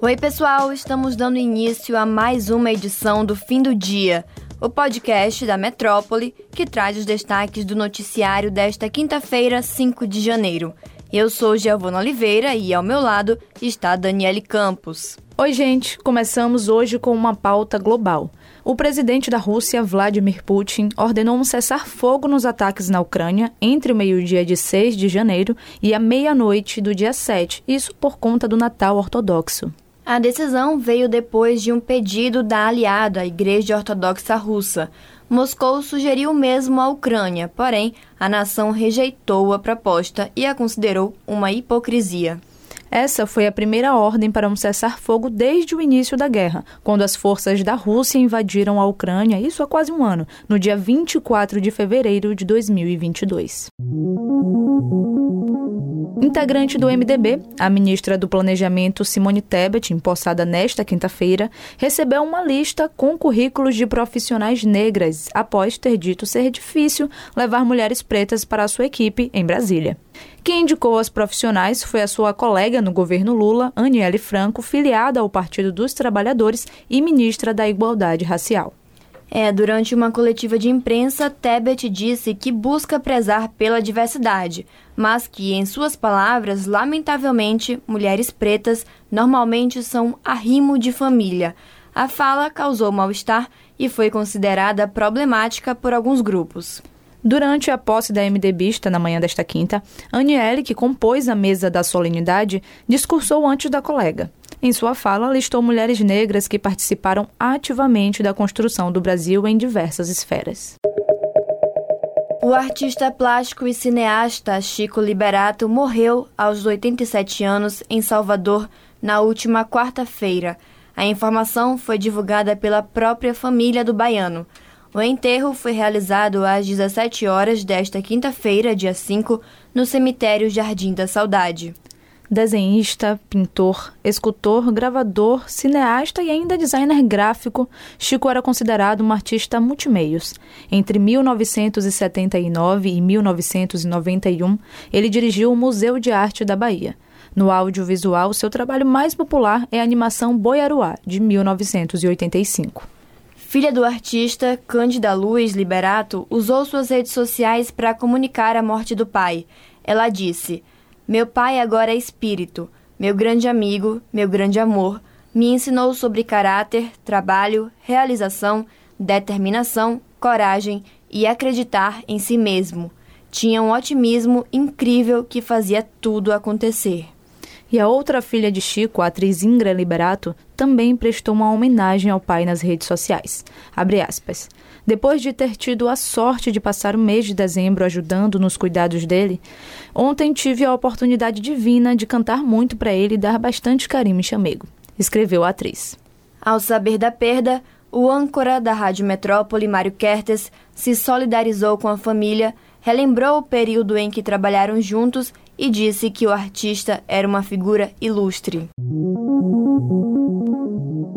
Oi, pessoal, estamos dando início a mais uma edição do Fim do Dia, o podcast da Metrópole que traz os destaques do noticiário desta quinta-feira, 5 de janeiro. Eu sou Giovana Oliveira e ao meu lado está Daniele Campos. Oi, gente, começamos hoje com uma pauta global. O presidente da Rússia, Vladimir Putin, ordenou um cessar-fogo nos ataques na Ucrânia entre o meio-dia de 6 de janeiro e a meia-noite do dia 7, isso por conta do Natal ortodoxo. A decisão veio depois de um pedido da aliada, a Igreja Ortodoxa Russa. Moscou sugeriu mesmo à Ucrânia, porém, a nação rejeitou a proposta e a considerou uma hipocrisia. Essa foi a primeira ordem para um cessar-fogo desde o início da guerra, quando as forças da Rússia invadiram a Ucrânia, isso há quase um ano, no dia 24 de fevereiro de 2022. Integrante do MDB, a ministra do Planejamento Simone Tebet, empossada nesta quinta-feira, recebeu uma lista com currículos de profissionais negras, após ter dito ser difícil levar mulheres pretas para a sua equipe em Brasília. Quem indicou as profissionais foi a sua colega no governo Lula, Aniele Franco, filiada ao Partido dos Trabalhadores e ministra da Igualdade Racial. É, durante uma coletiva de imprensa, Tebet disse que busca prezar pela diversidade, mas que, em suas palavras, lamentavelmente, mulheres pretas normalmente são arrimo de família. A fala causou mal-estar e foi considerada problemática por alguns grupos. Durante a posse da MDBista na manhã desta quinta, Aniele, que compôs a mesa da solenidade, discursou antes da colega. Em sua fala, listou mulheres negras que participaram ativamente da construção do Brasil em diversas esferas. O artista plástico e cineasta Chico Liberato morreu aos 87 anos em Salvador na última quarta-feira. A informação foi divulgada pela própria família do baiano. O enterro foi realizado às 17 horas desta quinta-feira, dia 5, no cemitério Jardim da Saudade. Desenhista, pintor, escultor, gravador, cineasta e ainda designer gráfico, Chico era considerado um artista multimeios. Entre 1979 e 1991, ele dirigiu o Museu de Arte da Bahia. No audiovisual, seu trabalho mais popular é a animação Boiaruá, de 1985. Filha do artista, Cândida Luz Liberato usou suas redes sociais para comunicar a morte do pai. Ela disse: Meu pai agora é espírito, meu grande amigo, meu grande amor. Me ensinou sobre caráter, trabalho, realização, determinação, coragem e acreditar em si mesmo. Tinha um otimismo incrível que fazia tudo acontecer. E a outra filha de Chico, a atriz Ingra Liberato, também prestou uma homenagem ao pai nas redes sociais. Depois de ter tido a sorte de passar o mês de dezembro ajudando nos cuidados dele, ontem tive a oportunidade divina de cantar muito para ele e dar bastante carinho e chamego, escreveu a atriz. Ao saber da perda, o âncora da Rádio Metrópole, Mário Kertes, se solidarizou com a família, relembrou o período em que trabalharam juntos e disse que o artista era uma figura ilustre.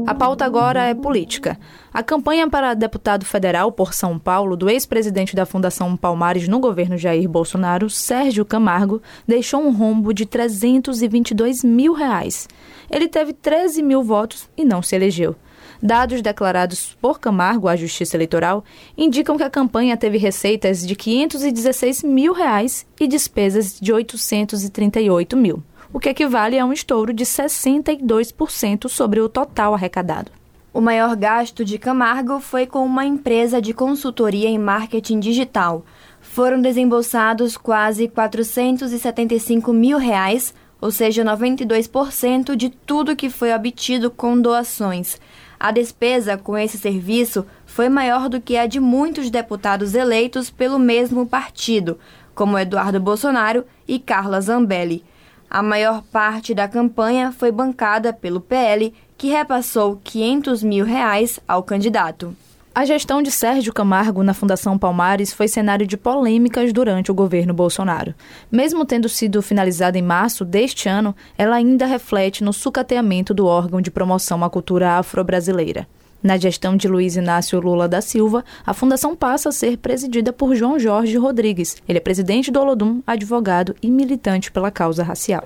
A pauta agora é política. A campanha para deputado federal por São Paulo do ex-presidente da Fundação Palmares no governo Jair Bolsonaro, Sérgio Camargo, deixou um rombo de 322 mil reais. Ele teve 13 mil votos e não se elegeu. Dados declarados por Camargo à Justiça Eleitoral indicam que a campanha teve receitas de 516 mil reais e despesas de 838 mil, o que equivale a um estouro de 62% sobre o total arrecadado. O maior gasto de Camargo foi com uma empresa de consultoria em marketing digital. Foram desembolsados quase 475 mil reais, ou seja, 92% de tudo que foi obtido com doações. A despesa com esse serviço foi maior do que a de muitos deputados eleitos pelo mesmo partido, como Eduardo Bolsonaro e Carla Zambelli. A maior parte da campanha foi bancada pelo PL, que repassou 500 mil reais ao candidato. A gestão de Sérgio Camargo na Fundação Palmares foi cenário de polêmicas durante o governo Bolsonaro. Mesmo tendo sido finalizada em março deste ano, ela ainda reflete no sucateamento do órgão de promoção à cultura afro-brasileira. Na gestão de Luiz Inácio Lula da Silva, a fundação passa a ser presidida por João Jorge Rodrigues. Ele é presidente do Olodum, advogado e militante pela causa racial.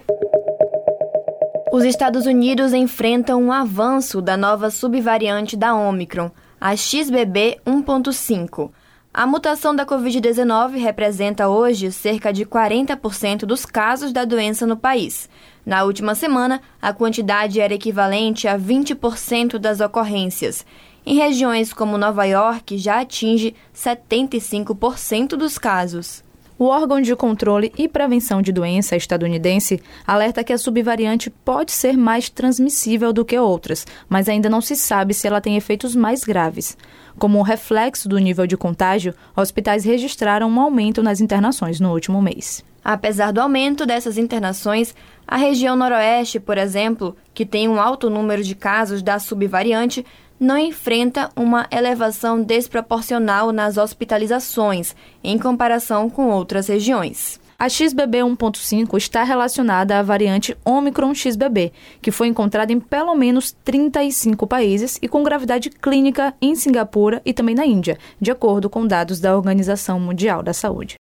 Os Estados Unidos enfrentam um avanço da nova subvariante da Omicron, a XBB 1.5. A mutação da Covid-19 representa hoje cerca de 40% dos casos da doença no país. Na última semana, a quantidade era equivalente a 20% das ocorrências. Em regiões como Nova York, já atinge 75% dos casos. O órgão de controle e prevenção de doença estadunidense alerta que a subvariante pode ser mais transmissível do que outras, mas ainda não se sabe se ela tem efeitos mais graves. Como reflexo do nível de contágio, hospitais registraram um aumento nas internações no último mês. Apesar do aumento dessas internações, a região noroeste, por exemplo, que tem um alto número de casos da subvariante, não enfrenta uma elevação desproporcional nas hospitalizações em comparação com outras regiões. A XBB 1.5 está relacionada à variante Omicron XBB, que foi encontrada em pelo menos 35 países e com gravidade clínica em Singapura e também na Índia, de acordo com dados da Organização Mundial da Saúde.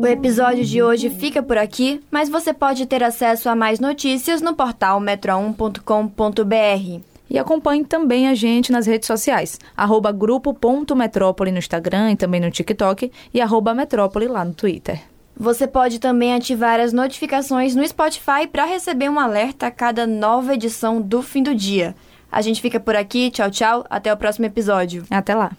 O episódio de hoje fica por aqui, mas você pode ter acesso a mais notícias no portal metro1.com.br. E acompanhe também a gente nas redes sociais, arroba grupo.metrópole no Instagram e também no TikTok e arroba metrópole lá no Twitter. Você pode também ativar as notificações no Spotify para receber um alerta a cada nova edição do fim do dia. A gente fica por aqui, tchau, tchau, até o próximo episódio. Até lá.